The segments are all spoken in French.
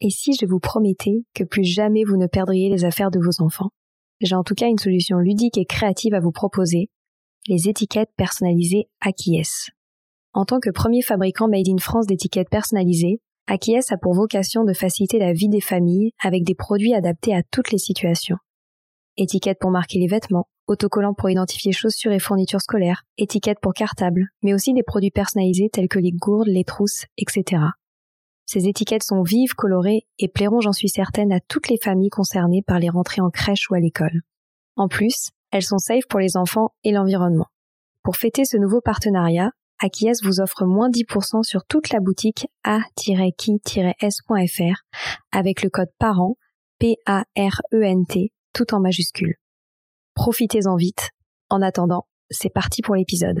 Et si je vous promettais que plus jamais vous ne perdriez les affaires de vos enfants J'ai en tout cas une solution ludique et créative à vous proposer, les étiquettes personnalisées Akies. En tant que premier fabricant made in France d'étiquettes personnalisées, Akies a pour vocation de faciliter la vie des familles avec des produits adaptés à toutes les situations. Étiquettes pour marquer les vêtements, autocollants pour identifier chaussures et fournitures scolaires, étiquettes pour cartables, mais aussi des produits personnalisés tels que les gourdes, les trousses, etc. Ces étiquettes sont vives, colorées et plairont, j'en suis certaine, à toutes les familles concernées par les rentrées en crèche ou à l'école. En plus, elles sont safe pour les enfants et l'environnement. Pour fêter ce nouveau partenariat, Akies vous offre moins 10% sur toute la boutique a-qui-s.fr avec le code PARENT, P-A-R-E-N-T, tout en majuscule. Profitez-en vite. En attendant, c'est parti pour l'épisode.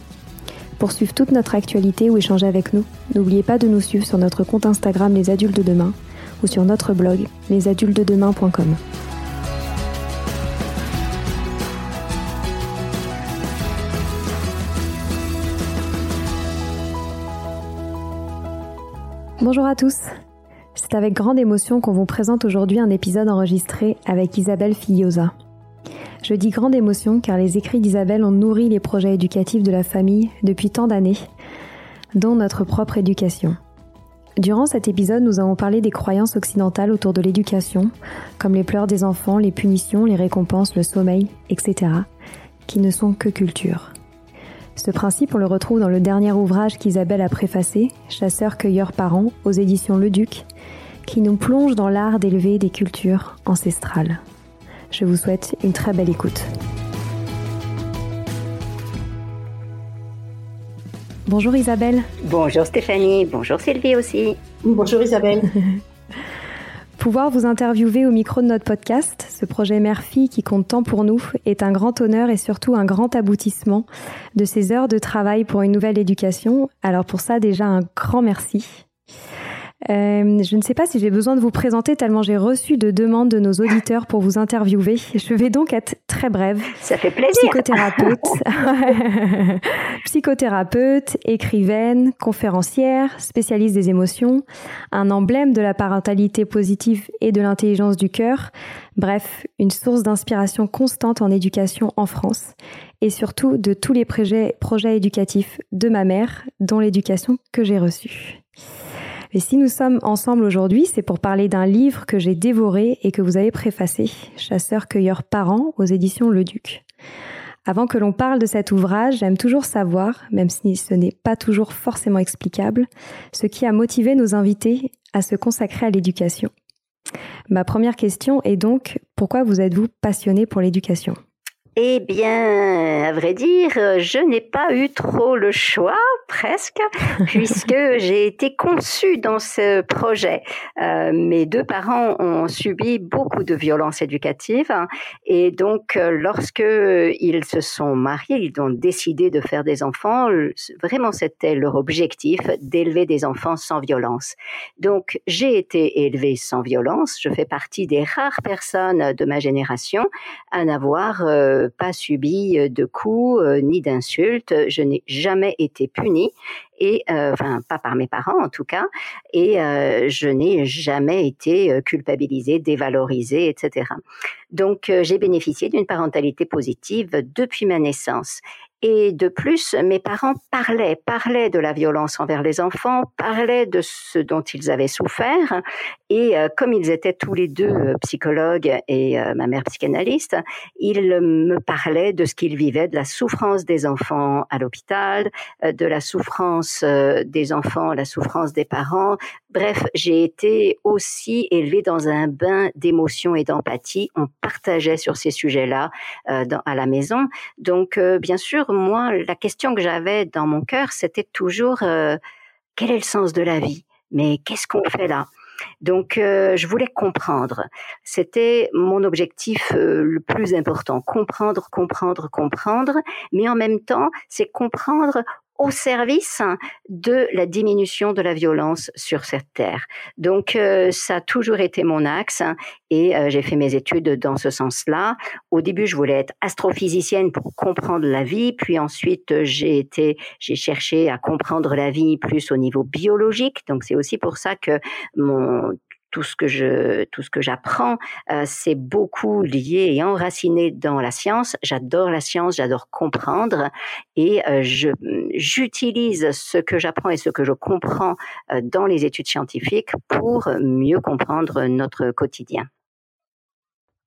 Pour suivre toute notre actualité ou échanger avec nous, n'oubliez pas de nous suivre sur notre compte Instagram Les Adultes de Demain ou sur notre blog lesadultesdedemain.com. Bonjour à tous. C'est avec grande émotion qu'on vous présente aujourd'hui un épisode enregistré avec Isabelle Filiosa. Je dis grande émotion car les écrits d'Isabelle ont nourri les projets éducatifs de la famille depuis tant d'années, dont notre propre éducation. Durant cet épisode, nous avons parlé des croyances occidentales autour de l'éducation, comme les pleurs des enfants, les punitions, les récompenses, le sommeil, etc., qui ne sont que culture. Ce principe, on le retrouve dans le dernier ouvrage qu'Isabelle a préfacé, Chasseurs-cueilleurs-parents, aux éditions Le Duc, qui nous plonge dans l'art d'élever des cultures ancestrales. Je vous souhaite une très belle écoute. Bonjour Isabelle. Bonjour Stéphanie, bonjour Sylvie aussi. Bonjour Isabelle. Pouvoir vous interviewer au micro de notre podcast, ce projet Mère-Fille qui compte tant pour nous, est un grand honneur et surtout un grand aboutissement de ces heures de travail pour une nouvelle éducation. Alors pour ça déjà un grand merci. Euh, je ne sais pas si j'ai besoin de vous présenter tellement j'ai reçu de demandes de nos auditeurs pour vous interviewer. Je vais donc être très brève. Ça fait plaisir. Psychothérapeute, psychothérapeute, écrivaine, conférencière, spécialiste des émotions, un emblème de la parentalité positive et de l'intelligence du cœur. Bref, une source d'inspiration constante en éducation en France et surtout de tous les projets, projets éducatifs de ma mère, dont l'éducation que j'ai reçue. Et si nous sommes ensemble aujourd'hui, c'est pour parler d'un livre que j'ai dévoré et que vous avez préfacé, Chasseur-cueilleur parents aux éditions Le Duc. Avant que l'on parle de cet ouvrage, j'aime toujours savoir, même si ce n'est pas toujours forcément explicable, ce qui a motivé nos invités à se consacrer à l'éducation. Ma première question est donc, pourquoi vous êtes-vous passionné pour l'éducation? Eh bien, à vrai dire, je n'ai pas eu trop le choix, presque, puisque j'ai été conçue dans ce projet. Euh, mes deux parents ont subi beaucoup de violences éducatives et donc lorsque ils se sont mariés, ils ont décidé de faire des enfants. Vraiment, c'était leur objectif d'élever des enfants sans violence. Donc, j'ai été élevée sans violence. Je fais partie des rares personnes de ma génération à n'avoir euh, pas subi euh, de coups euh, ni d'insultes. Je n'ai jamais été punie et euh, enfin pas par mes parents en tout cas et je n'ai jamais été culpabilisée, dévalorisée, etc. Donc j'ai bénéficié d'une parentalité positive depuis ma naissance Et de plus, mes parents parlaient, parlaient de la violence envers les enfants, parlaient de ce dont ils avaient souffert. Et euh, comme ils étaient tous les deux euh, psychologues et euh, ma mère psychanalyste, ils me parlaient de ce qu'ils vivaient, de la souffrance des enfants à l'hôpital, de la souffrance des enfants, la souffrance des parents. Bref, j'ai été aussi élevée dans un bain d'émotions et d'empathie. On partageait sur ces sujets-là à la maison. Donc, bien sûr, moi, la question que j'avais dans mon cœur, c'était toujours euh, quel est le sens de la vie? Mais qu'est-ce qu'on fait là? Donc, euh, je voulais comprendre. C'était mon objectif euh, le plus important. Comprendre, comprendre, comprendre. Mais en même temps, c'est comprendre au service de la diminution de la violence sur cette terre. Donc euh, ça a toujours été mon axe et euh, j'ai fait mes études dans ce sens-là. Au début, je voulais être astrophysicienne pour comprendre la vie, puis ensuite j'ai été j'ai cherché à comprendre la vie plus au niveau biologique. Donc c'est aussi pour ça que mon tout ce que je tout ce que j'apprends euh, c'est beaucoup lié et enraciné dans la science. J'adore la science j'adore comprendre et euh, je j'utilise ce que j'apprends et ce que je comprends euh, dans les études scientifiques pour mieux comprendre notre quotidien.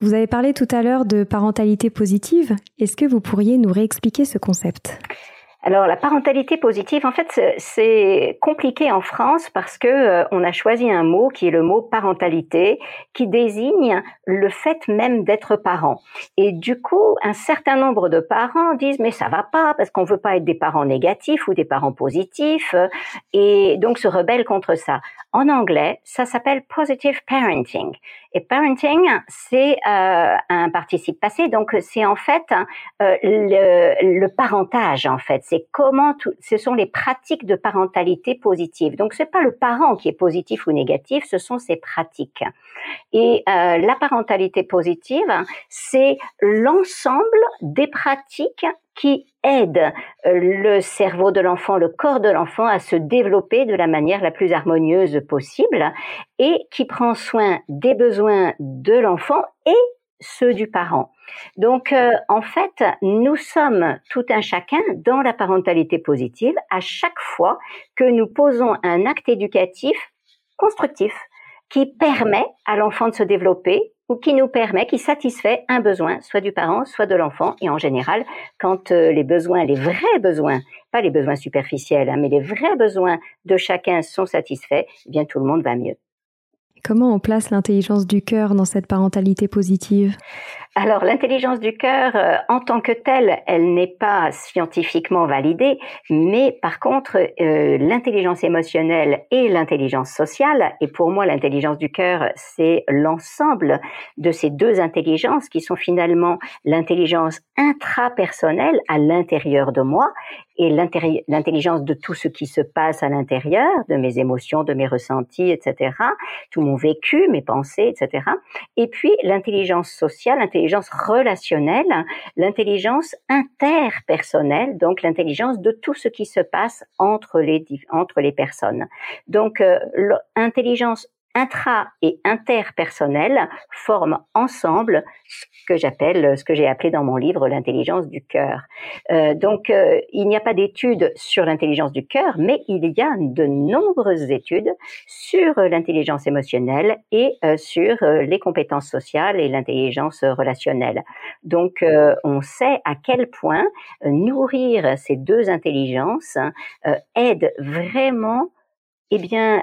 Vous avez parlé tout à l'heure de parentalité positive. Est-ce que vous pourriez nous réexpliquer ce concept? Alors la parentalité positive, en fait, c'est compliqué en France parce que euh, on a choisi un mot qui est le mot parentalité, qui désigne le fait même d'être parent. Et du coup, un certain nombre de parents disent mais ça va pas parce qu'on veut pas être des parents négatifs ou des parents positifs, et donc se rebellent contre ça. En anglais, ça s'appelle positive parenting. Et parenting, c'est euh, un participe passé, donc c'est en fait euh, le, le, parentage en fait. C'est comment tout, ce sont les pratiques de parentalité positive. Donc c'est pas le parent qui est positif ou négatif, ce sont ses pratiques. Et euh, la parentalité positive, c'est l'ensemble des pratiques qui aident euh, le cerveau de l'enfant, le corps de l'enfant à se développer de la manière la plus harmonieuse possible et qui prend soin des besoins de l'enfant et ceux du parent. Donc, euh, en fait, nous sommes tout un chacun dans la parentalité positive à chaque fois que nous posons un acte éducatif constructif qui permet à l'enfant de se développer ou qui nous permet, qui satisfait un besoin, soit du parent, soit de l'enfant. Et en général, quand euh, les besoins, les vrais besoins, pas les besoins superficiels, hein, mais les vrais besoins de chacun sont satisfaits, eh bien tout le monde va mieux. Comment on place l'intelligence du cœur dans cette parentalité positive? Alors l'intelligence du cœur, euh, en tant que telle, elle n'est pas scientifiquement validée, mais par contre, euh, l'intelligence émotionnelle et l'intelligence sociale, et pour moi l'intelligence du cœur, c'est l'ensemble de ces deux intelligences qui sont finalement l'intelligence intrapersonnelle à l'intérieur de moi et l'intelligence de tout ce qui se passe à l'intérieur, de mes émotions, de mes ressentis, etc., tout mon vécu, mes pensées, etc. Et puis l'intelligence sociale, relationnelle, l'intelligence interpersonnelle, donc l'intelligence de tout ce qui se passe entre les entre les personnes. Donc euh, l'intelligence intra et interpersonnel forment ensemble ce que j'appelle, ce que j'ai appelé dans mon livre l'intelligence du cœur. Euh, donc, euh, il n'y a pas d'études sur l'intelligence du cœur, mais il y a de nombreuses études sur l'intelligence émotionnelle et euh, sur les compétences sociales et l'intelligence relationnelle. Donc, on sait à quel point nourrir ces deux intelligences aide vraiment eh bien,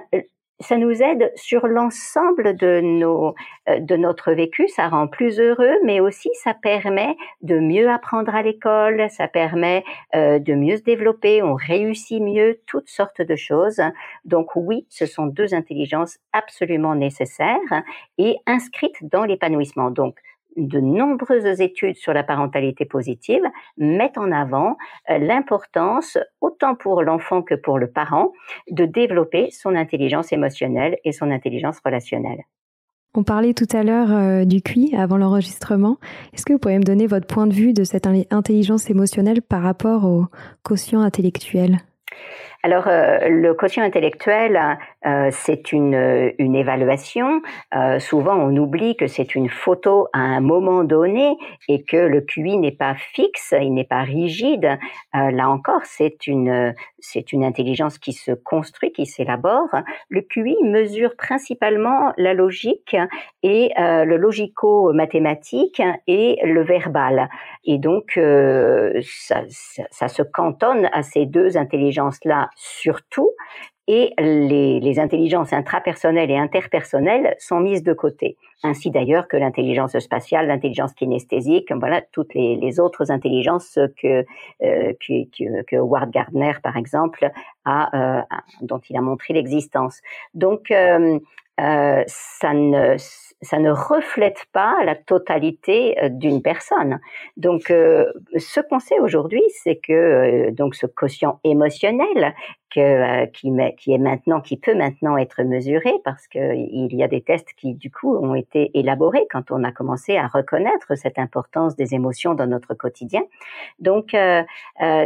ça nous aide sur l'ensemble de nos euh, de notre vécu, ça rend plus heureux, mais aussi ça permet de mieux apprendre à l'école, ça permet euh, de mieux se développer, on réussit mieux toutes sortes de choses. Donc oui, ce sont deux intelligences absolument nécessaires et inscrites dans l'épanouissement. Donc de nombreuses études sur la parentalité positive mettent en avant euh, l'importance, autant pour l'enfant que pour le parent, de développer son intelligence émotionnelle et son intelligence relationnelle. On parlait tout à l'heure euh, du QI avant l'enregistrement. Est-ce que vous pouvez me donner votre point de vue de cette intelligence émotionnelle par rapport au quotient intellectuel? Alors, euh, le quotient intellectuel, euh, c'est une, une évaluation. Euh, souvent, on oublie que c'est une photo à un moment donné et que le QI n'est pas fixe, il n'est pas rigide. là encore, c'est une, c'est une intelligence qui se construit, qui s'élabore. Le QI mesure principalement la logique et le logico-mathématique et le verbal. Et donc, ça, ça, ça se cantonne à ces deux intelligences-là surtout, et les, intelligences intrapersonnelles et interpersonnelles sont mises de côté. Ainsi d'ailleurs que l'intelligence spatiale, l'intelligence kinesthésique, voilà toutes les, autres intelligences que, euh, que, Gardner par exemple a, euh, dont il a montré l'existence. Donc euh, euh ça ne ça ne reflète pas la totalité euh, d'une personne. Donc, euh, ce qu'on sait aujourd'hui, c'est que euh, donc ce quotient émotionnel que, qui, qui est maintenant, qui peut maintenant être mesuré, parce que il y a des tests qui du coup ont été élaborés quand on a commencé à reconnaître cette importance des émotions dans notre quotidien. Donc,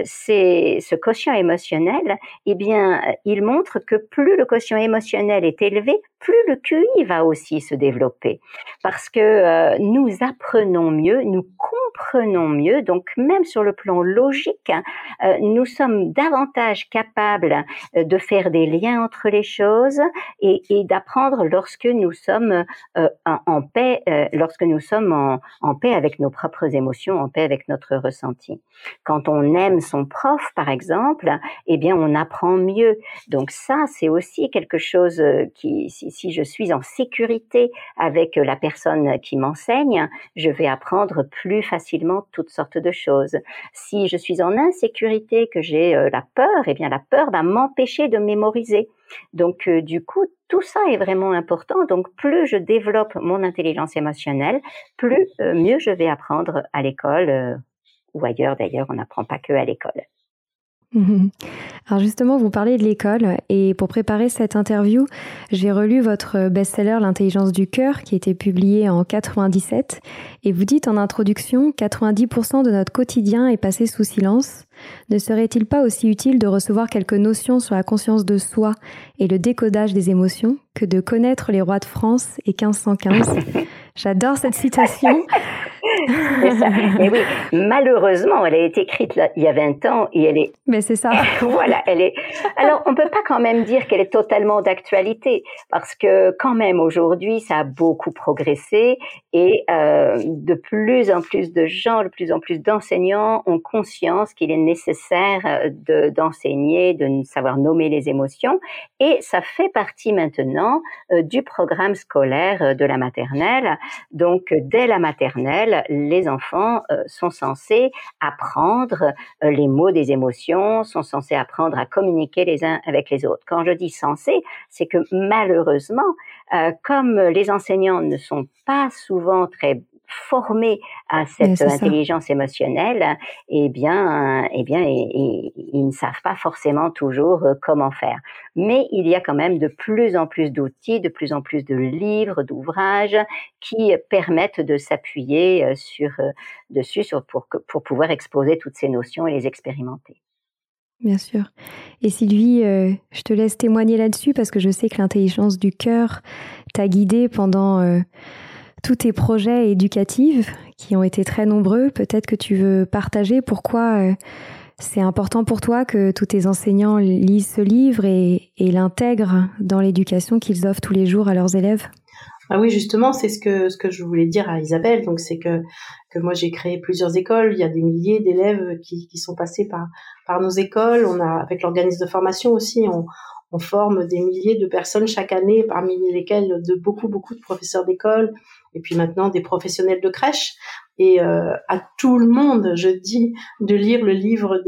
c'est ce quotient émotionnel, eh bien, il montre que plus le quotient émotionnel est élevé, plus le QI va aussi se développer parce que euh, nous apprenons mieux, nous comprenons mieux, donc même sur le plan logique, hein, euh, nous sommes davantage capables euh, de faire des liens entre les choses et, d'apprendre lorsque nous sommes en, paix, lorsque nous sommes en, paix avec nos propres émotions, en paix avec notre ressenti. Quand on aime son prof, par exemple, eh bien on apprend mieux. Donc ça, c'est aussi quelque chose qui, si, je suis en sécurité avec la personne qui m'enseigne, je vais apprendre plus facilement toutes sortes de choses. Si je suis en insécurité, que j'ai euh, la peur, eh bien la peur va m'empêcher de mémoriser. Donc euh, du coup, tout ça est vraiment important. Donc plus je développe mon intelligence émotionnelle, plus euh, mieux je vais apprendre à l'école ou ailleurs d'ailleurs, on n'apprend pas que à l'école. Alors justement, vous parlez de l'école et pour préparer cette interview, j'ai relu votre best-seller L'intelligence du cœur qui été publié en 97 et vous dites en introduction 90% de notre quotidien est passé sous silence. Ne serait-il pas aussi utile de recevoir quelques notions sur la conscience de soi et le décodage des émotions que de connaître les rois de France et 1515 J'adore cette citation. Mais oui, malheureusement, elle a été écrite là, il y a 20 ans et elle est. Mais c'est ça. voilà, elle est. Alors, on peut pas quand même dire qu'elle est totalement d'actualité parce que quand même aujourd'hui, ça a beaucoup progressé et euh, de plus en plus de gens, de plus en plus d'enseignants ont conscience qu'il est nécessaire euh, de, d'enseigner, de savoir nommer les émotions et ça fait partie maintenant euh, du programme scolaire de la maternelle. Donc, dès la maternelle, les enfants euh, sont censés apprendre euh, les mots des émotions, sont censés apprendre à communiquer les uns avec les autres. Quand je dis censé, c'est que malheureusement, euh, comme les enseignants ne sont pas souvent très formés à cette intelligence émotionnelle, eh bien, eh bien, ils, ne savent pas forcément toujours euh, comment faire. Mais il y a quand même de plus en plus d'outils, de plus en plus de livres, d'ouvrages qui permettent de s'appuyer euh, sur euh, dessus pour, pour pouvoir exposer toutes ces notions et les expérimenter. Bien sûr. Et Sylvie, je te laisse témoigner là-dessus parce que je sais que l'intelligence du cœur t'a guidée pendant tous tes projets éducatifs qui ont été très nombreux. Peut-être que tu veux partager pourquoi euh, c'est important pour toi que tous tes enseignants lisent ce livre et, l'intègrent dans l'éducation qu'ils offrent tous les jours à leurs élèves? Ah oui, justement, c'est ce que ce que je voulais dire à Isabelle. Donc, c'est que que moi j'ai créé plusieurs écoles. Il y a des milliers d'élèves qui, qui sont passés par par nos écoles. On a avec l'organisme de formation aussi, on on forme des milliers de personnes chaque année, parmi lesquelles de beaucoup beaucoup de professeurs d'école, et puis maintenant des professionnels de crèche. Et euh, à tout le monde, je dis de lire le livre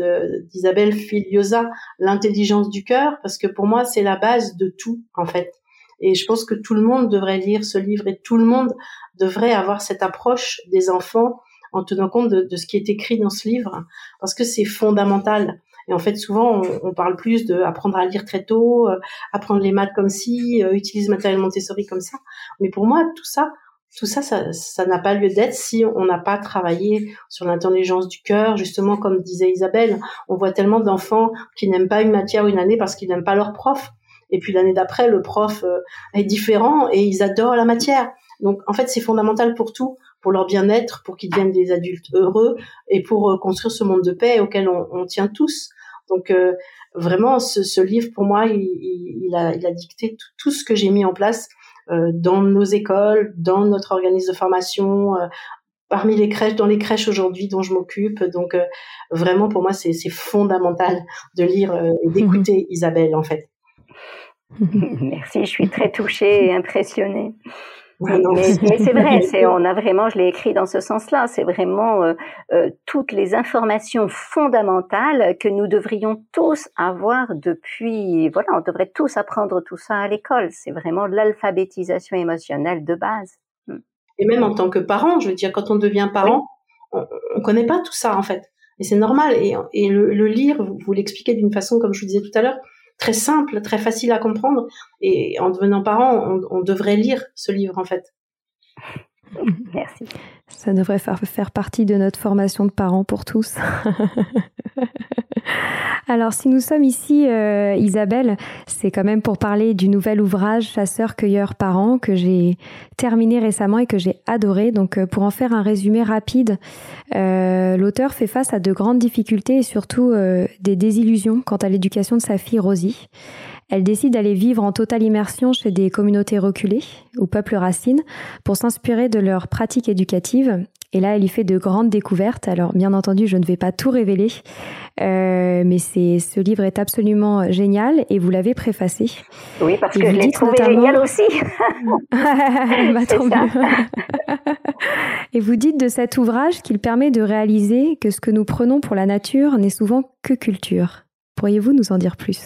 d'Isabelle Filiosa, L'intelligence du cœur, parce que pour moi, c'est la base de tout, en fait. Et je pense que tout le monde devrait lire ce livre et tout le monde devrait avoir cette approche des enfants en tenant compte de, ce qui est écrit dans ce livre, parce que c'est fondamental. Et en fait, souvent, on, parle plus de apprendre à lire très tôt, euh, apprendre les maths comme si, euh, utiliser le matériel Montessori comme ça. Mais pour moi, tout ça, tout ça, ça n'a pas lieu d'être si on n'a pas travaillé sur l'intelligence du cœur. Justement, comme disait Isabelle, on voit tellement d'enfants qui n'aiment pas une matière une année parce qu'ils n'aiment pas leur prof. Et puis l'année d'après, le prof euh, est différent et ils adorent la matière. Donc en fait, c'est fondamental pour tout, pour leur bien-être, pour qu'ils deviennent des adultes heureux et pour euh, construire ce monde de paix auquel on, tient tous. Donc euh, vraiment, ce, ce, livre, pour moi, il, il, a, il a, dicté tout, ce que j'ai mis en place dans nos écoles, dans notre organisme de formation, euh, parmi les crèches, dans les crèches aujourd'hui dont je m'occupe. Donc euh, vraiment, pour moi, c'est fondamental de lire et d'écouter Isabelle, en fait. Merci, je suis très touchée et impressionnée mais, c'est vrai, c'est, on a vraiment, je l'ai écrit dans ce sens-là, c'est vraiment euh, euh, toutes les informations fondamentales que nous devrions tous avoir depuis, voilà, on devrait tous apprendre tout ça à l'école. C'est vraiment l'alphabétisation émotionnelle de base. Hmm. Et même en tant que parent, je veux dire, quand on devient parent, on, ne connaît pas tout ça en fait. Et c'est normal. Et, et le, le lire, vous, vous l'expliquez d'une façon, comme je vous disais tout à l'heure, très simple, très facile à comprendre. Et en devenant parent, on, devrait lire ce livre en fait. Merci. Ça devrait faire, partie de notre formation de parents pour tous. Alors, si nous sommes ici, euh, Isabelle, c'est quand même pour parler du nouvel ouvrage Chasseurs-cueilleurs parents que j'ai terminé récemment et que j'ai adoré. Donc, euh, pour en faire un résumé rapide, euh, l'auteur fait face à de grandes difficultés et surtout des désillusions quant à l'éducation de sa fille Rosie. Elle décide d'aller vivre en totale immersion chez des communautés reculées ou peuples racines pour s'inspirer de leurs pratiques éducatives. Et là, elle y fait de grandes découvertes. Alors, bien entendu, je ne vais pas tout révéler, euh, mais c'est ce livre est absolument génial et vous l'avez préfacé. Oui, parce que je l'ai trouvé génial aussi. bah, et vous dites de cet ouvrage qu'il permet de réaliser que ce que nous prenons pour la nature n'est souvent que culture. Pourriez-vous nous en dire plus?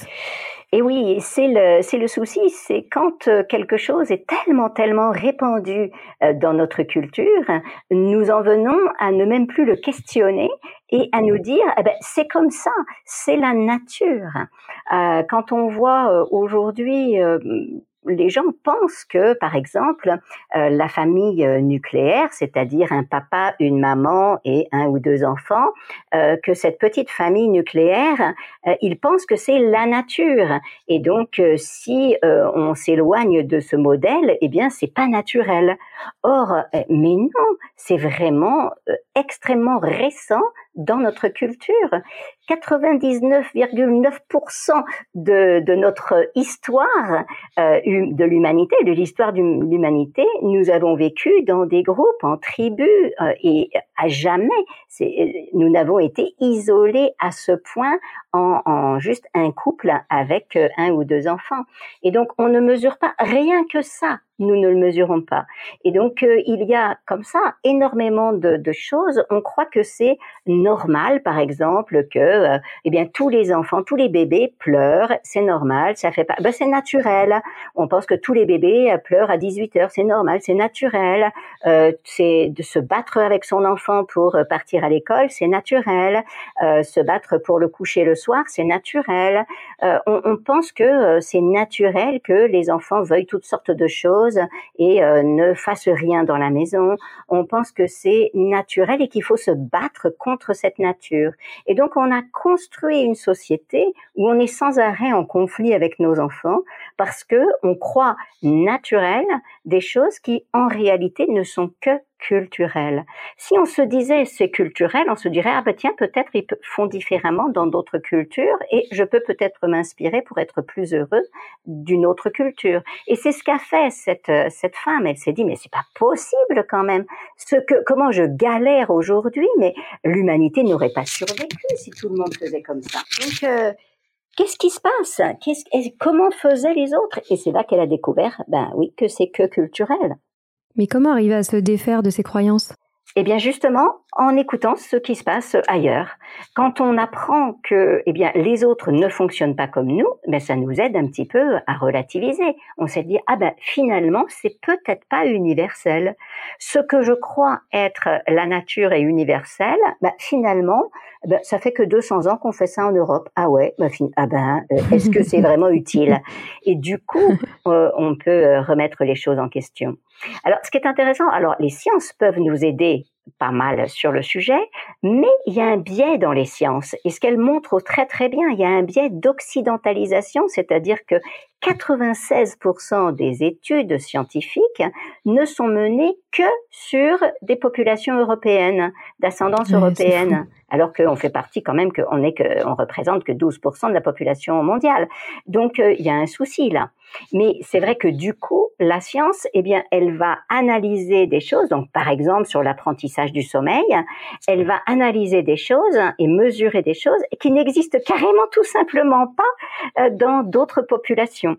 Et oui, c'est le, c'est le souci, c'est quand euh, quelque chose est tellement, tellement répandu euh, dans notre culture, nous en venons à ne même plus le questionner et à nous dire, eh ben, c'est comme ça, c'est la nature. Euh, quand on voit aujourd'hui les gens pensent que, par exemple, euh, la famille euh, nucléaire, c'est-à-dire un papa, une maman et un ou deux enfants, euh, que cette petite famille nucléaire, ils pensent que c'est la nature. Et donc, si on s'éloigne de ce modèle, eh bien, c'est pas naturel. Or, mais non, c'est vraiment extrêmement récent dans notre culture. 99,9% de, notre histoire euh, de l'humanité, de l'histoire de l'humanité, nous avons vécu dans des groupes, en tribus, euh, et à jamais, nous n'avons été isolés à ce point en, juste un couple avec euh, un ou deux enfants. Et donc, on ne mesure pas rien que ça nous ne le mesurons pas. Et donc, euh, il y a comme ça énormément de, de choses. On croit que c'est normal, par exemple, que euh, eh bien tous les enfants, tous les bébés pleurent, c'est normal, ça fait pas, ben, c'est naturel. On pense que tous les bébés euh, pleurent à 18 heures, c'est normal, c'est naturel. c'est de se battre avec son enfant pour partir à l'école, c'est naturel. se battre pour le coucher le soir, c'est naturel. On, on, pense que c'est naturel que les enfants veuillent toutes sortes de choses et euh, ne fasse rien dans la maison. On pense que c'est naturel et qu'il faut se battre contre cette nature. Et donc on a construit une société où on est sans arrêt en conflit avec nos enfants parce que on croit naturel des choses qui en réalité ne sont que culturel. Si on se disait c'est culturel, on se dirait ah ben tiens peut-être ils font différemment dans d'autres cultures et je peux peut-être m'inspirer pour être plus heureux d'une autre culture. Et c'est ce qu'a fait cette cette femme. Elle s'est dit mais c'est pas possible quand même. Ce que comment je galère aujourd'hui, mais l'humanité n'aurait pas survécu si tout le monde faisait comme ça. Donc euh, Qu'est-ce qui se passe? Qu'est-ce, Comment faisaient les autres? Et c'est là qu'elle a découvert, ben oui, que c'est que culturel. Mais comment arriver à se défaire de ces croyances? Eh bien justement, en écoutant ce qui se passe ailleurs. Quand on apprend que eh bien les autres ne fonctionnent pas comme nous, ben ça nous aide un petit peu à relativiser. On s'est dit ah ben finalement c'est peut-être pas universel. Ce que je crois être la nature est universelle, ben finalement ben, ça fait que 200 ans qu'on fait ça en Europe. Ah ouais, bah, ah ben, euh, est-ce que c'est vraiment utile? Et du coup, euh, on peut euh, remettre les choses en question. Alors, ce qui est intéressant, alors les sciences peuvent nous aider pas mal sur le sujet, mais il y a un biais dans les sciences. Et ce qu'elle montre très très bien, il y a un biais d'occidentalisation, c'est-à-dire que 96% des études scientifiques ne sont menées que sur des populations européennes, d'ascendance européenne alors qu'on fait partie quand même qu'on est que on représente que 12% de la population mondiale. Donc euh, il y a un souci là. Mais c'est vrai que du coup, la science, eh bien, elle va analyser des choses. Donc, par exemple, sur l'apprentissage du sommeil, elle va analyser des choses et mesurer des choses qui n'existent carrément tout simplement pas euh, dans d'autres populations.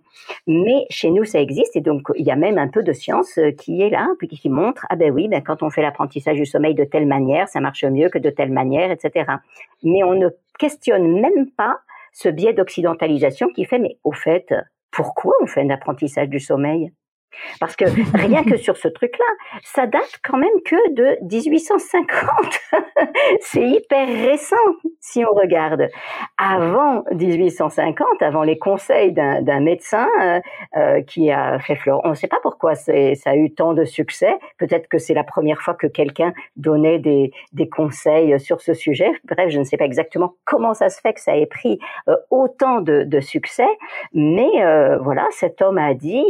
Mais chez nous, ça existe et donc il y a même un peu de science euh, qui est là, puis qui montre ah ben oui, ben quand on fait l'apprentissage du sommeil de telle manière, ça marche mieux que de telle manière, etc. Mais on ne questionne même pas ce biais d'occidentalisation qui fait, mais au fait, pourquoi on fait un apprentissage du sommeil? Parce que rien que sur ce truc-là, ça date quand même que de 1850. c'est hyper récent si on regarde. Avant 1850, avant les conseils d'un médecin euh, euh, qui a fait fleur, on ne sait pas pourquoi ça a eu tant de succès. Peut-être que c'est la première fois que quelqu'un donnait des, conseils sur ce sujet. Bref, je ne sais pas exactement comment ça se fait que ça ait pris euh, autant de, succès. Mais voilà, cet homme a dit,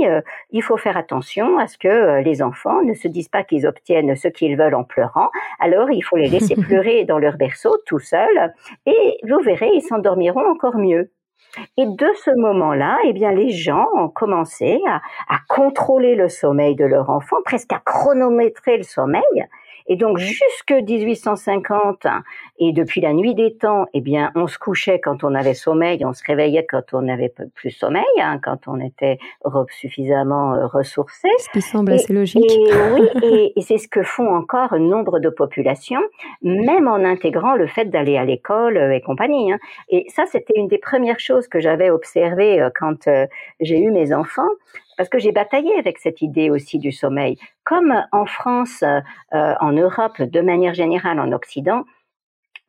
il faut faire attention à ce que euh, les enfants ne se disent pas qu'ils obtiennent ce qu'ils veulent en pleurant. Alors, il faut les laisser pleurer dans leur berceau tout seuls et vous verrez, ils s'endormiront encore mieux. Et de ce moment-là, eh bien, les gens ont commencé à, à, contrôler le sommeil de leur enfant, presque à chronométrer le sommeil. Et donc jusque 1850 et depuis la nuit des temps, eh bien, on se couchait quand on avait sommeil, on se réveillait quand on n'avait plus sommeil, hein, quand on était suffisamment euh, ressourcé. Ce qui semble assez logique. Et, oui, et, et c'est ce que font encore nombre de populations, même en intégrant le fait d'aller à l'école euh, et compagnie. Hein. Et ça, c'était une des premières choses que j'avais observées euh, quand j'ai eu mes enfants parce que j'ai bataillé avec cette idée aussi du sommeil. Comme en France, euh, en Europe, de manière générale en Occident,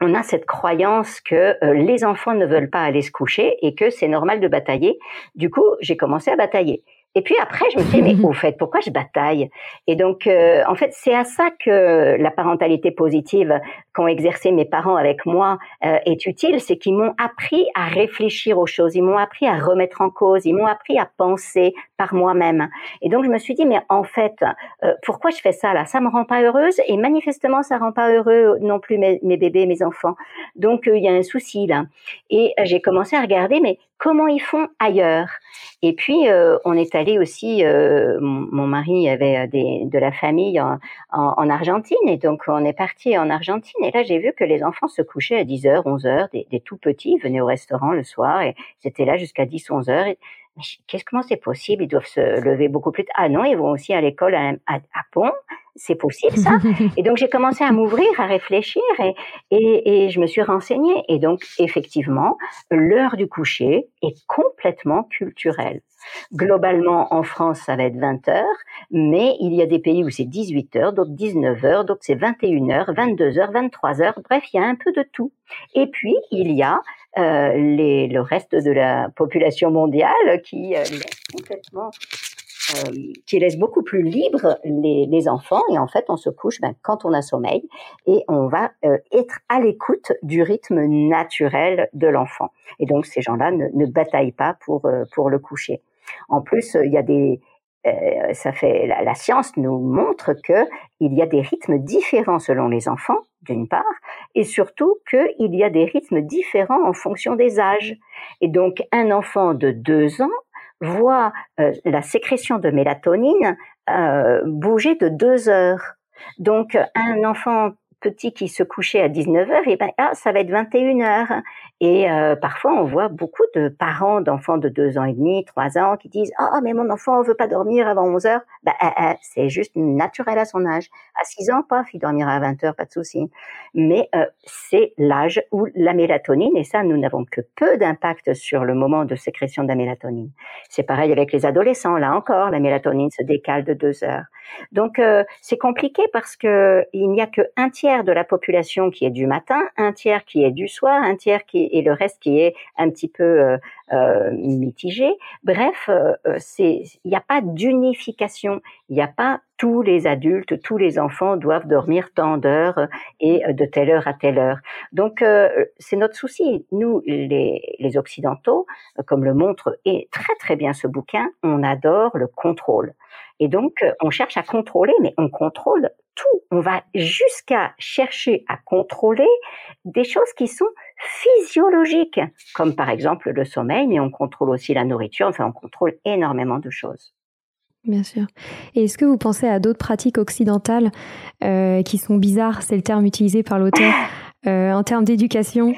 on a cette croyance que euh, les enfants ne veulent pas aller se coucher et que c'est normal de batailler. Du coup, j'ai commencé à batailler. Et puis après, je me suis dit, mais au fait, pourquoi je bataille? Et donc, euh, en fait, c'est à ça que la parentalité positive qu'ont exercé mes parents avec moi euh, est utile, c'est qu'ils m'ont appris à réfléchir aux choses, ils m'ont appris à remettre en cause, ils m'ont appris à penser par moi-même. Et donc, je me suis dit, mais en fait, euh, pourquoi je fais ça là? Ça me rend pas heureuse et manifestement, ça rend pas heureux non plus mes, mes bébés, mes enfants. Donc, il y a un souci là. Et j'ai commencé à regarder, mais comment ils font ailleurs. Et puis, euh, on est allé aussi, euh, mon, mari avait euh, de la famille en, en, Argentine, et donc on est parti en Argentine. Et là, j'ai vu que les enfants se couchaient à 10h, 11h, des, des tout petits venaient au restaurant le soir, et c'était là jusqu'à 10, 11h. Qu'est-ce comment c'est possible? Ils doivent se lever beaucoup plus tard. Ah non, ils vont aussi à l'école à, à, à Pont c'est possible ça Et donc j'ai commencé à m'ouvrir, à réfléchir et, et, et, je me suis renseignée. Et donc effectivement, l'heure du coucher est complètement culturelle. Globalement, en France, ça va être 20 heures, mais il y a des pays où c'est 18 heures, d'autres 19 heures, d'autres c'est 21 heures, 22 heures, 23 heures. Bref, il y a un peu de tout. Et puis, il y a les, le reste de la population mondiale qui euh, laisse complètement euh, qui laisse beaucoup plus libre les, les, enfants et en fait on se couche ben, quand on a sommeil et on va euh, être à l'écoute du rythme naturel de l'enfant et donc ces gens-là ne, ne bataillent pas pour euh, pour le coucher. En plus il y a des ça fait la, la, science nous montre que il y a des rythmes différents selon les enfants d'une part et surtout qu'il y a des rythmes différents en fonction des âges et donc un enfant de deux ans voit euh, la sécrétion de mélatonine euh, bouger de deux heures. Donc un enfant petit qui se couchait à 19 heures, et ben ah, ça va être 21 heures. Et euh, parfois, on voit beaucoup de parents d'enfants de deux ans et demi, trois ans, qui disent ah mais mon enfant veut pas dormir avant 11 heures. Bah, euh, euh, c'est juste naturel à son âge. À 6 ans, paf, il dormira à 20 heures, pas de souci. Mais c'est l'âge où la mélatonine, et ça, nous n'avons que peu d'impact sur le moment de sécrétion de la mélatonine. C'est pareil avec les adolescents. Là encore, la mélatonine se décale de deux heures. Donc c'est compliqué parce que il n'y a que un tiers de la population qui est du matin, un tiers qui est du soir, un tiers qui et le reste qui est un petit peu euh, euh, mitigé. Bref, euh, c'est il n'y a pas d'unification, il n'y a pas tous les adultes, tous les enfants doivent dormir tant d'heures et de telle heure à telle heure. Donc c'est notre souci. Nous, les, les occidentaux, comme le montre et très très bien ce bouquin, on adore le contrôle. Et donc, on cherche à contrôler, mais on contrôle tout. On va jusqu'à chercher à contrôler des choses qui sont physiologiques, comme par exemple le sommeil, mais on contrôle aussi la nourriture, enfin on contrôle énormément de choses. Bien sûr. Et est-ce que vous pensez à d'autres pratiques occidentales euh, qui sont bizarres, c'est le terme utilisé par l'auteur, euh, en termes d'éducation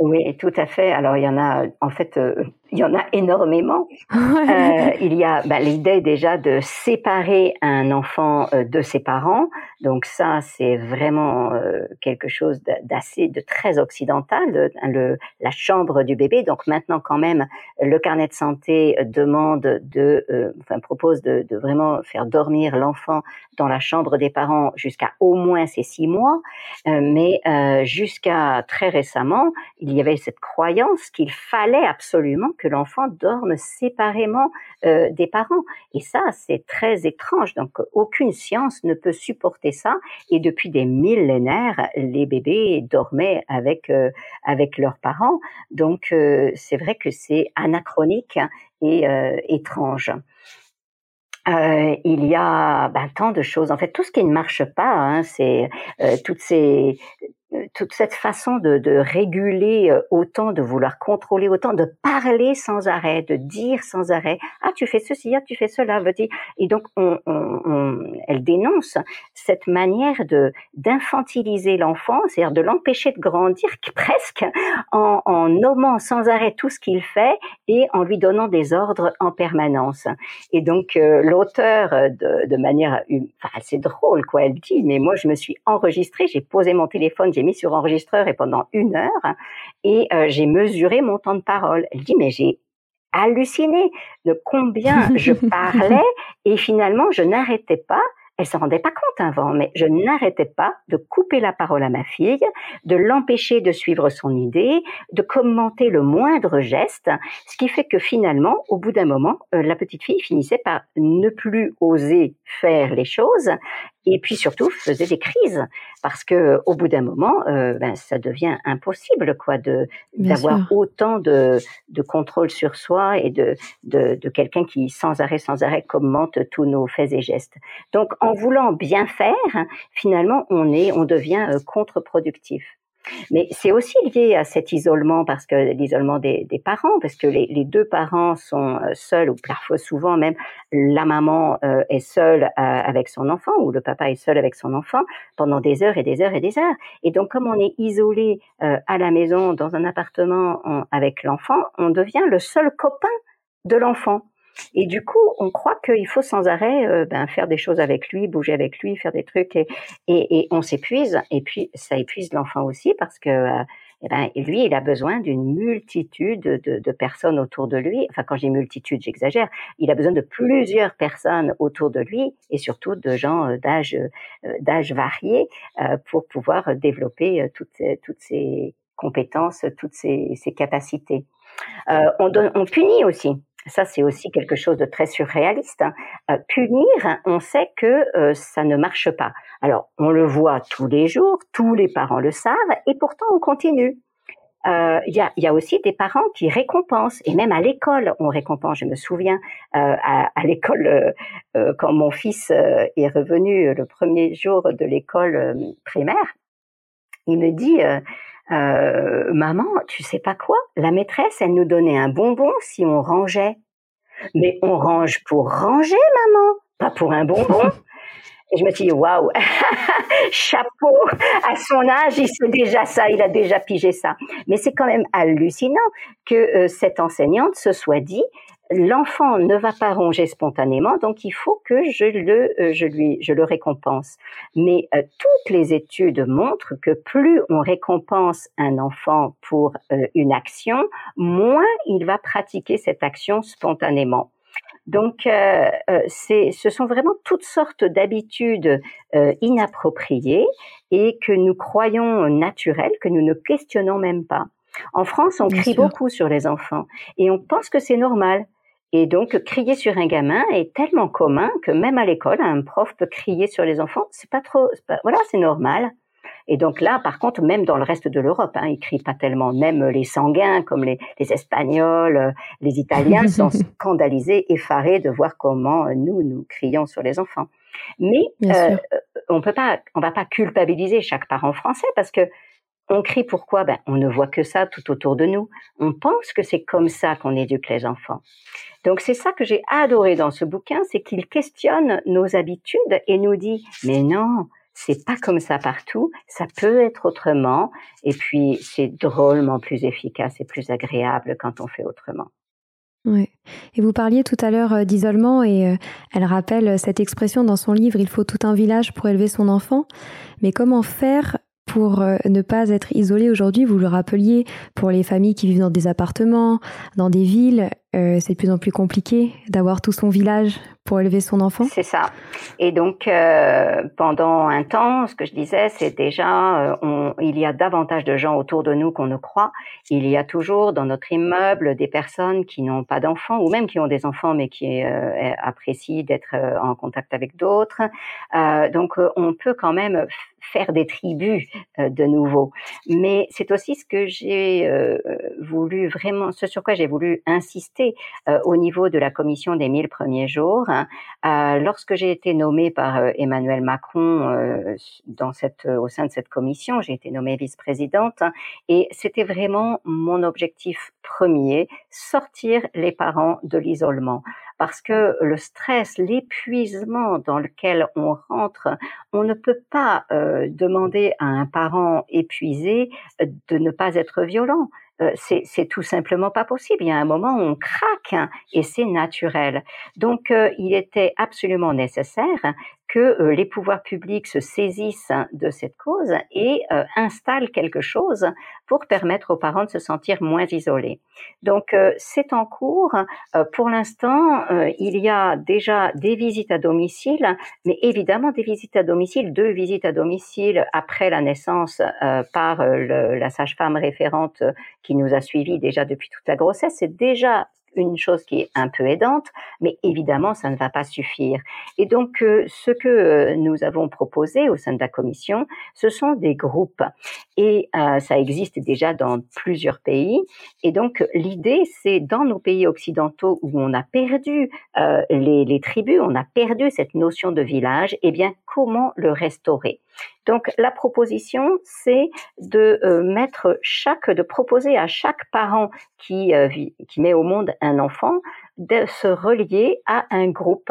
oui, tout à fait. Alors il y en a, en fait, euh, il y en a énormément. Euh, il y a bah, l'idée déjà de séparer un enfant euh, de ses parents. Donc ça, c'est vraiment euh, quelque chose d'assez, de très occidental, le, la chambre du bébé. Donc maintenant, quand même, le carnet de santé demande de, enfin propose de, de, vraiment faire dormir l'enfant dans la chambre des parents jusqu'à au moins ses six mois. mais jusqu'à très récemment, il y avait cette croyance qu'il fallait absolument que l'enfant dorme séparément euh, des parents. Et ça, c'est très étrange. Donc, aucune science ne peut supporter ça. Et depuis des millénaires, les bébés dormaient avec euh, avec leurs parents. Donc, euh, c'est vrai que c'est anachronique et étrange. il y a ben, tant de choses. En fait, tout ce qui ne marche pas, hein, c'est toutes ces toute cette façon de, de, réguler euh, autant, de vouloir contrôler autant, de parler sans arrêt, de dire sans arrêt, ah tu fais ceci, ah tu fais cela. Et donc on, on, on, elle dénonce cette manière de d'infantiliser l'enfant, c'est-à-dire de l'empêcher de grandir presque en, en nommant sans arrêt tout ce qu'il fait et en lui donnant des ordres en permanence. Et donc euh, l'auteur de, de manière, enfin c'est drôle quoi, elle dit, mais moi je me suis enregistrée, j'ai posé mon téléphone j'ai mis sur enregistreur et pendant une heure et euh, j'ai mesuré mon temps de parole. Elle dit mais j'ai halluciné de combien je parlais et finalement je n'arrêtais pas elle se rendait pas compte avant, mais je n'arrêtais pas de couper la parole à ma fille, de l'empêcher de suivre son idée, de commenter le moindre geste, ce qui fait que finalement, au bout d'un moment, euh, la petite fille finissait par ne plus oser faire les choses et puis surtout faisait des crises. Parce que au bout d'un moment euh, ben, ça devient impossible quoi de d'avoir autant de, de contrôle sur soi et de de, de quelqu'un qui sans arrêt sans arrêt commente tous nos faits et gestes. Donc en voulant bien faire finalement on est on devient euh, contre-productif mais c'est aussi lié à cet isolement, parce que l'isolement des, parents, parce que les, les, deux parents sont euh, seuls, ou parfois souvent même la maman euh, est seule euh, avec son enfant, ou le papa est seul avec son enfant pendant des heures et des heures et des heures. Et donc comme on est isolé à la maison, dans un appartement avec l'enfant, on devient le seul copain de l'enfant. Et du coup, on croit qu'il faut sans arrêt euh, ben, faire des choses avec lui, bouger avec lui, faire des trucs, et, et, on s'épuise. Et puis, ça épuise l'enfant aussi parce que euh, eh ben, lui, il a besoin d'une multitude de, de, personnes autour de lui. Enfin, quand j'ai multitude, j'exagère. Il a besoin de plusieurs personnes autour de lui et surtout de gens euh, d'âge d'âge varié pour pouvoir développer toutes toutes ces compétences, toutes ces, ces capacités. on, donne, on punit aussi ça c'est aussi quelque chose de très surréaliste. Hein. Euh, punir, on sait que euh, ça ne marche pas. Alors on le voit tous les jours, tous les parents le savent, et pourtant on continue. Euh, il y, a, aussi des parents qui récompensent, et même à l'école, on récompense. Je me souviens à, l'école, quand mon fils est revenu le premier jour de l'école primaire, il me dit maman, tu sais pas quoi? La maîtresse, elle nous donnait un bonbon si on rangeait. Mais on range pour ranger, maman, pas pour un bonbon. Et je me suis dit, waouh, chapeau, à son âge, il sait déjà ça, il a déjà pigé ça. Mais c'est quand même hallucinant que euh, cette enseignante se soit dit, l'enfant ne va pas ronger spontanément, donc il faut que je le, euh, je lui, je le récompense. Mais euh, toutes les études montrent que plus on récompense un enfant pour une action, moins il va pratiquer cette action spontanément. Donc, euh, euh, ce sont vraiment toutes sortes d'habitudes euh, inappropriées et que nous croyons naturelles, que nous ne questionnons même pas. En France, on crie beaucoup sur les enfants et on pense que c'est normal. Et donc, crier sur un gamin est tellement commun que même à l'école, un prof peut crier sur les enfants. C'est pas trop, voilà, c'est normal. Et donc là, par contre, même dans le reste de l'Europe, hein, ils crient pas tellement. Même les sanguins, comme les, les Espagnols, euh, les Italiens, sont scandalisés, effarés de voir comment euh, nous nous crions sur les enfants. Mais euh, on peut pas, on va pas culpabiliser chaque parent français parce que on crie pourquoi? Ben, on ne voit que ça tout autour de nous. On pense que c'est comme ça qu'on éduque les enfants. Donc c'est ça que j'ai adoré dans ce bouquin, c'est qu'il questionne nos habitudes et nous dit mais non, c'est pas comme ça partout, ça peut être autrement, et puis c'est drôlement plus efficace et plus agréable quand on fait autrement. Oui. Et vous parliez tout à l'heure euh, d'isolement et euh, elle rappelle euh, cette expression dans son livre Il faut tout un village pour élever son enfant. Mais comment faire pour ne pas être isolé aujourd'hui Vous le rappeliez pour les familles qui vivent dans des appartements, dans des villes. Euh, c'est de plus en plus compliqué d'avoir tout son village pour élever son enfant. C'est ça. Et donc, euh, pendant un temps, ce que je disais, c'est déjà, euh, il y a davantage de gens autour de nous qu'on ne croit. Il y a toujours dans notre immeuble des personnes qui n'ont pas d'enfants ou même qui ont des enfants mais qui apprécient d'être en contact avec d'autres. donc, on peut quand même faire des tribus de nouveau. Mais c'est aussi ce que j'ai voulu vraiment, ce sur quoi j'ai voulu insister euh, au niveau de la commission des 1000 premiers jours. Hein. Euh, lorsque j'ai été nommée par euh, Emmanuel Macron dans cette, au sein de cette commission, j'ai été nommée vice-présidente hein, et c'était vraiment mon objectif premier, sortir les parents de l'isolement parce que le stress, l'épuisement dans lequel on rentre, on ne peut pas demander à un parent épuisé de ne pas être violent. Euh, c'est tout simplement pas possible. Il y a un moment où on craque hein, et c'est naturel. Donc, euh, il était absolument nécessaire que euh, les pouvoirs publics se saisissent de cette cause et installent quelque chose pour permettre aux parents de se sentir moins isolés. Donc c'est en cours. pour l'instant, il y a déjà des visites à domicile, mais évidemment des visites à domicile, deux visites à domicile après la naissance par la sage-femme référente qui nous a suivis déjà depuis toute la grossesse. C'est déjà une chose qui est un peu aidante, mais évidemment, ça ne va pas suffire. Et donc, euh, ce que euh, nous avons proposé au sein de la commission, ce sont des groupes. Et euh, ça existe déjà dans plusieurs pays. Et donc, l'idée, c'est dans nos pays occidentaux où on a perdu les, les tribus, on a perdu cette notion de village, eh bien, comment le restaurer? Donc la proposition, c'est de euh, mettre chaque, de proposer à chaque parent euh, qui met au monde un enfant de se relier à un groupe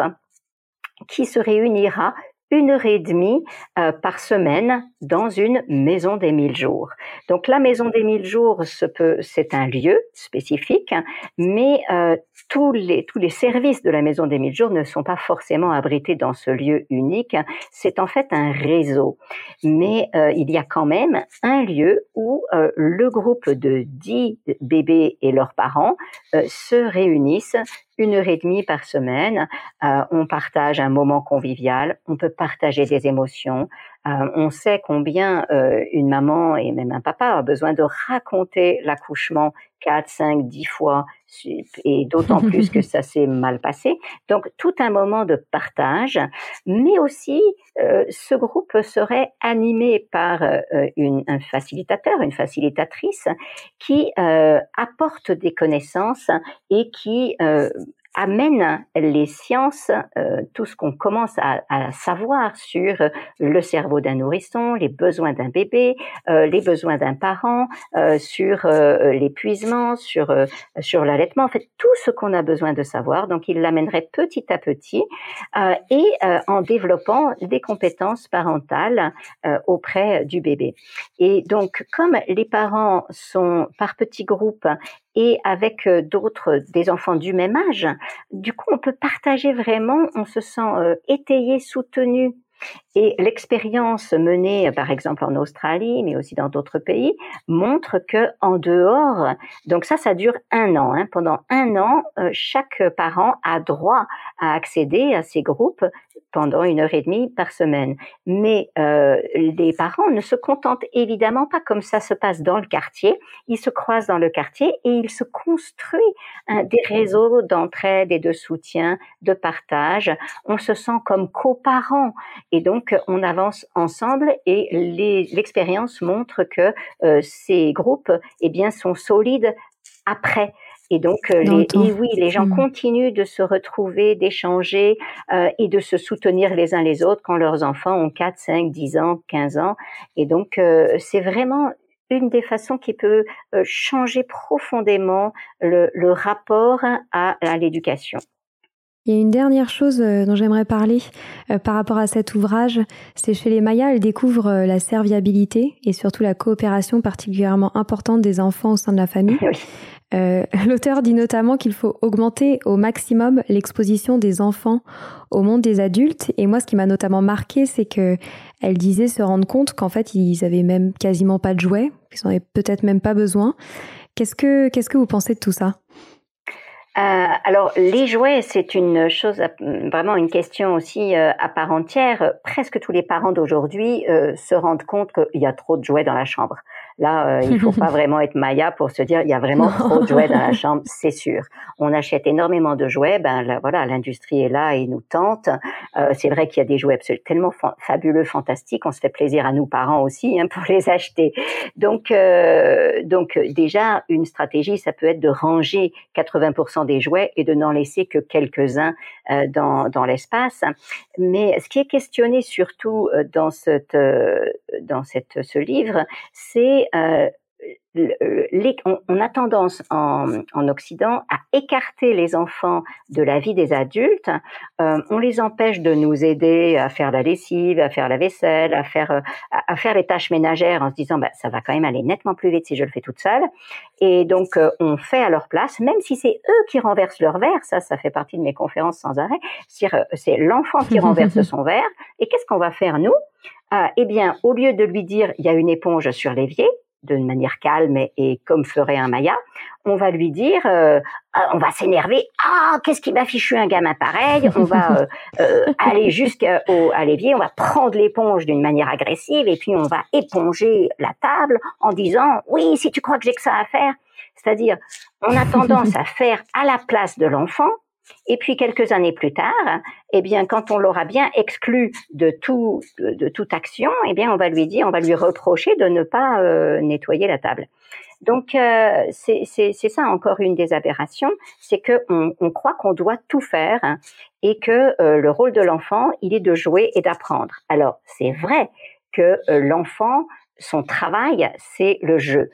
qui se réunira une heure et demie euh, par semaine dans une maison des mille jours. Donc la maison des mille jours, c'est un lieu spécifique, mais euh, tous les tous les services de la maison des mille jours ne sont pas forcément abrités dans ce lieu unique. C'est en fait un réseau, mais euh, il y a quand même un lieu où le groupe de dix bébés et leurs parents se réunissent une heure et demie par semaine. Euh, on partage un moment convivial, on peut partager des émotions. Euh, on sait combien euh, une maman et même un papa a besoin de raconter l'accouchement 4, 5, 10 fois, et d'autant plus que ça s'est mal passé. Donc tout un moment de partage, mais aussi ce groupe serait animé par une, un facilitateur, une facilitatrice qui apporte des connaissances et qui amène les sciences, euh, tout ce qu'on commence à, à, savoir sur le cerveau d'un nourrisson, les besoins d'un bébé, euh, les besoins d'un parent, euh, sur euh, l'épuisement, sur sur l'allaitement, en fait tout ce qu'on a besoin de savoir. Donc il l'amènerait petit à petit et en développant des compétences parentales auprès du bébé. Et donc comme les parents sont par petits groupes et avec euh, d'autres, des enfants du même âge, du coup, on peut partager vraiment, on se sent euh, étayé, soutenu et l'expérience menée, par exemple en Australie, mais aussi dans d'autres pays, montre que en dehors, donc ça, ça dure un an. Hein, pendant un an, euh, chaque parent a droit à accéder à ces groupes pendant une heure et demie par semaine. Mais euh, les parents ne se contentent évidemment pas comme ça se passe dans le quartier. Ils se croisent dans le quartier et ils se construisent hein, des réseaux d'entraide et de soutien, de partage. On se sent comme coparents et donc on avance ensemble et l'expérience montre que euh, ces groupes eh bien sont solides après. Et donc, euh, les, oui, les gens mmh. continuent de se retrouver, d'échanger euh, et de se soutenir les uns les autres quand leurs enfants ont 4, 5, 10 ans, 15 ans. Et donc, euh, c'est vraiment une des façons qui peut changer profondément le, le rapport à, à l'éducation. Il y a une dernière chose dont j'aimerais parler par rapport à cet ouvrage, c'est chez les Mayas, elles découvrent la serviabilité et surtout la coopération particulièrement importante des enfants au sein de la famille. Oui. Euh, l'auteur dit notamment qu'il faut augmenter au maximum l'exposition des enfants au monde des adultes. Et moi, ce qui m'a notamment marqué, c'est que elle disait se rendre compte qu'en fait, ils avaient même quasiment pas de jouets, qu'ils n'en avaient peut-être même pas besoin. Qu'est-ce que, qu'est-ce que vous pensez de tout ça? Euh, alors, les jouets, c'est une chose, vraiment une question aussi euh, à part entière. Presque tous les parents d'aujourd'hui se rendent compte qu'il y a trop de jouets dans la chambre. Là, euh, il faut pas vraiment être Maya pour se dire il y a vraiment trop de jouets dans la chambre, c'est sûr. On achète énormément de jouets, ben voilà, l'industrie est là et nous tente. Euh, c'est vrai qu'il y a des jouets absolument tellement fabuleux, fantastiques, on se fait plaisir à nous parents aussi hein, pour les acheter. Donc, euh, donc déjà une stratégie, ça peut être de ranger 80% des jouets et de n'en laisser que quelques-uns euh, dans, dans l'espace. Mais ce qui est questionné surtout euh, dans cette dans cette ce livre, c'est Uh. Euh, on, a tendance en, Occident à écarter les enfants de la vie des adultes. Euh, on les empêche de nous aider à faire la lessive, à faire la vaisselle, à faire euh, à, faire les tâches ménagères en se disant bah, ça va quand même aller nettement plus vite si je le fais toute seule. Et donc on fait à leur place, même si c'est eux qui renversent leur verre. Ça, ça fait partie de mes conférences sans arrêt. C'est l'enfant qui renverse son verre. Et qu'est-ce qu'on va faire nous? Eh bien, au lieu de lui dire il y a une éponge sur l'évier, d'une manière calme et, comme ferait un Maya, on va lui dire, euh, ah, on va s'énerver, ah qu'est-ce qui m'a fichu un gamin pareil, on va euh, euh, aller jusqu'au à l'évier, on va prendre l'éponge d'une manière agressive et puis on va éponger la table en disant, oui si tu crois que j'ai que ça à faire, c'est-à-dire on a tendance à faire à la place de l'enfant et puis quelques années plus tard, eh bien, quand on l'aura bien exclu de tout, de, toute action, eh bien, on va lui dire, on va lui reprocher de ne pas euh, nettoyer la table. Donc, euh, c'est ça encore une des aberrations, c'est que on, croit qu'on doit tout faire et que euh, le rôle de l'enfant, il est de jouer et d'apprendre. Alors, c'est vrai que l'enfant son travail, c'est le jeu.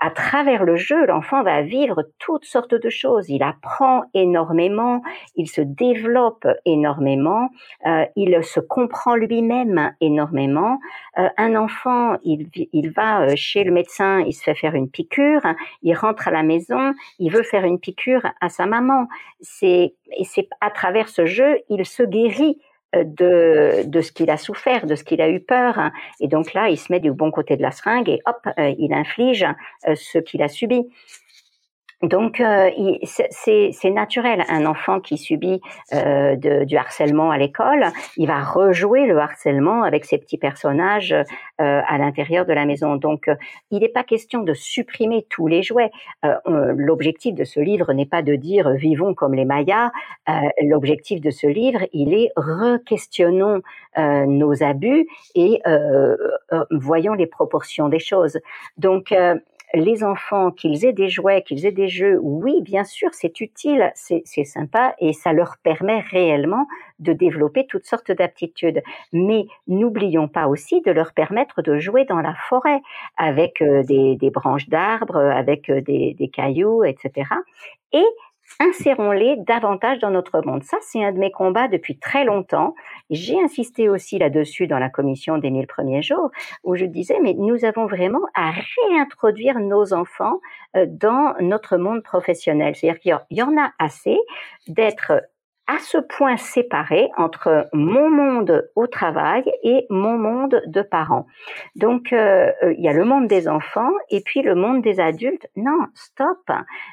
À travers le jeu, l'enfant va vivre toutes sortes de choses. Il apprend énormément, il se développe énormément, euh, il se comprend lui-même énormément. Euh, un enfant, il, va euh, chez le médecin, il se fait faire une piqûre, il rentre à la maison, il veut faire une piqûre à sa maman. C'est et c'est à travers ce jeu, il se guérit de, de ce qu'il a souffert, de ce qu'il a eu peur. Et donc là, il se met du bon côté de la seringue et hop, euh, il inflige euh, ce qu'il a subi. Donc euh, c'est naturel. Un enfant qui subit euh, de, du harcèlement à l'école, il va rejouer le harcèlement avec ses petits personnages euh, à l'intérieur de la maison. Donc euh, il n'est pas question de supprimer tous les jouets. Euh, l'objectif de ce livre n'est pas de dire vivons comme les Mayas. L'objectif de ce livre, il est re-questionnons nos abus et voyons les proportions des choses. Donc les enfants, qu'ils aient des jouets, qu'ils aient des jeux, oui, bien sûr, c'est utile, c'est sympa et ça leur permet réellement de développer toutes sortes d'aptitudes. Mais n'oublions pas aussi de leur permettre de jouer dans la forêt avec euh, des, branches d'arbres, avec euh, des, des cailloux, etc. Et insérons-les davantage dans notre monde. Ça, c'est un de mes combats depuis très longtemps. J'ai insisté aussi là-dessus dans la commission des mille premiers jours, où je disais, mais nous avons vraiment à réintroduire nos enfants euh, dans notre monde professionnel. C'est-à-dire qu'il y en a assez d'être à ce point séparé entre mon monde au travail et mon monde de parents. Donc, euh, euh, il y a le monde des enfants et puis le monde des adultes. Non, stop.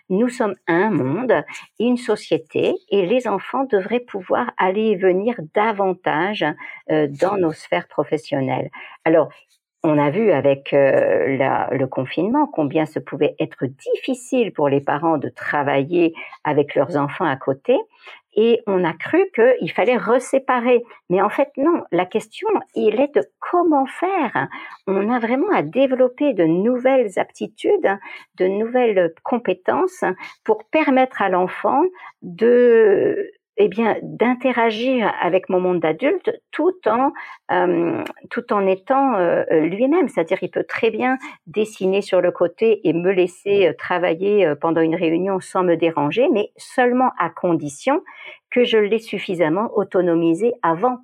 Nous sommes un monde, une société et les enfants devraient pouvoir aller et venir davantage euh, dans nos sphères professionnelles. Alors, on a vu avec le confinement combien ce pouvait être difficile pour les parents de travailler avec leurs enfants à côté et on a cru qu'il fallait reséparer. Mais en fait, non. La question, il est de comment faire. On a vraiment à développer de nouvelles aptitudes, de nouvelles compétences pour permettre à l'enfant de eh bien, d'interagir avec mon monde d'adulte tout en euh, tout en étant euh, lui-même. C'est-à-dire, il peut très bien dessiner sur le côté et me laisser euh, travailler pendant une réunion sans me déranger, mais seulement à condition que je l'ai suffisamment autonomisé avant.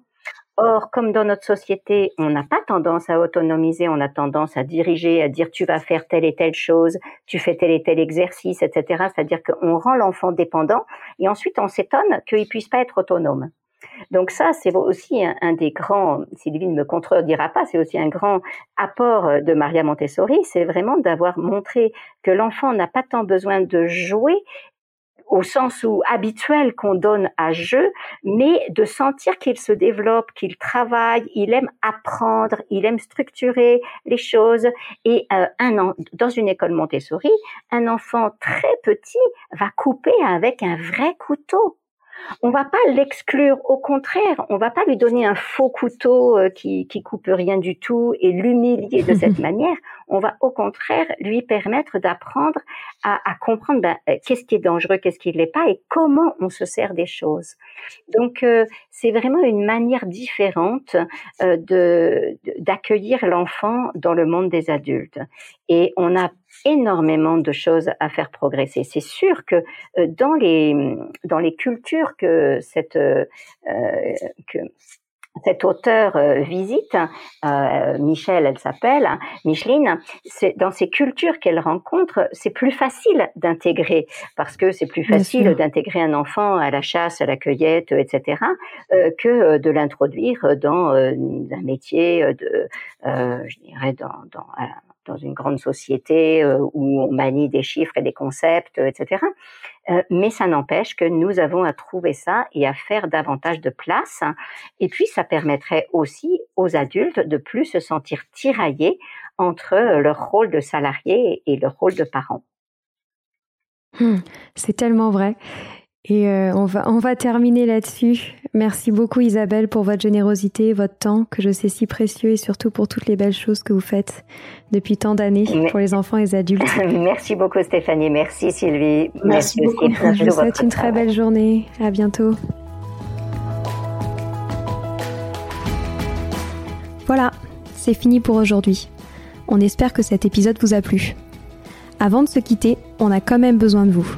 Or, comme dans notre société, on n'a pas tendance à autonomiser, on a tendance à diriger, à dire tu vas faire telle et telle chose, tu fais tel et tel exercice, etc. C'est-à-dire qu'on rend l'enfant dépendant et ensuite on s'étonne qu'il puisse pas être autonome. Donc ça, c'est aussi un, des grands, Sylvie ne me contredira pas, c'est aussi un grand apport de Maria Montessori, c'est vraiment d'avoir montré que l'enfant n'a pas tant besoin de jouer au sens où habituel qu'on donne à jeu, mais de sentir qu'il se développe, qu'il travaille, il aime apprendre, il aime structurer les choses. Et euh, un an, dans une école Montessori, un enfant très petit va couper avec un vrai couteau. On va pas l'exclure, au contraire, on va pas lui donner un faux couteau euh, qui, qui coupe rien du tout et l'humilier de cette manière. On va au contraire lui permettre d'apprendre à, comprendre ben, euh, qu'est-ce qui est dangereux, qu'est-ce qui ne l'est pas et comment on se sert des choses. Donc euh, c'est vraiment une manière différente de d'accueillir l'enfant dans le monde des adultes. Et on a énormément de choses à faire progresser. C'est sûr que euh, dans les dans les cultures que cette euh, que cet auteur euh, visite, euh, Michel, elle s'appelle, hein, Micheline, c'est dans ces cultures qu'elle rencontre, c'est plus facile d'intégrer parce que c'est plus facile d'intégrer un enfant à la chasse, à la cueillette, etc., euh, que de l'introduire dans un métier de, je dirais, dans, dans dans une grande société euh, où on manie des chiffres et des concepts, etc. Euh, mais ça n'empêche que nous avons à trouver ça et à faire davantage de place. Et puis, ça permettrait aussi aux adultes de plus se sentir tiraillés entre leur rôle de salarié et leur rôle de parent. Hmm, c'est tellement vrai. Et euh, on, va, on va terminer là-dessus. Merci beaucoup Isabelle pour votre générosité, votre temps que je sais si précieux et surtout pour toutes les belles choses que vous faites depuis tant d'années pour les enfants et les adultes. Merci beaucoup Stéphanie, merci Sylvie. Merci, beaucoup. Je vous souhaite une très belle journée. À bientôt. Voilà, c'est fini pour aujourd'hui. On espère que cet épisode vous a plu. Avant de se quitter, on a quand même besoin de vous.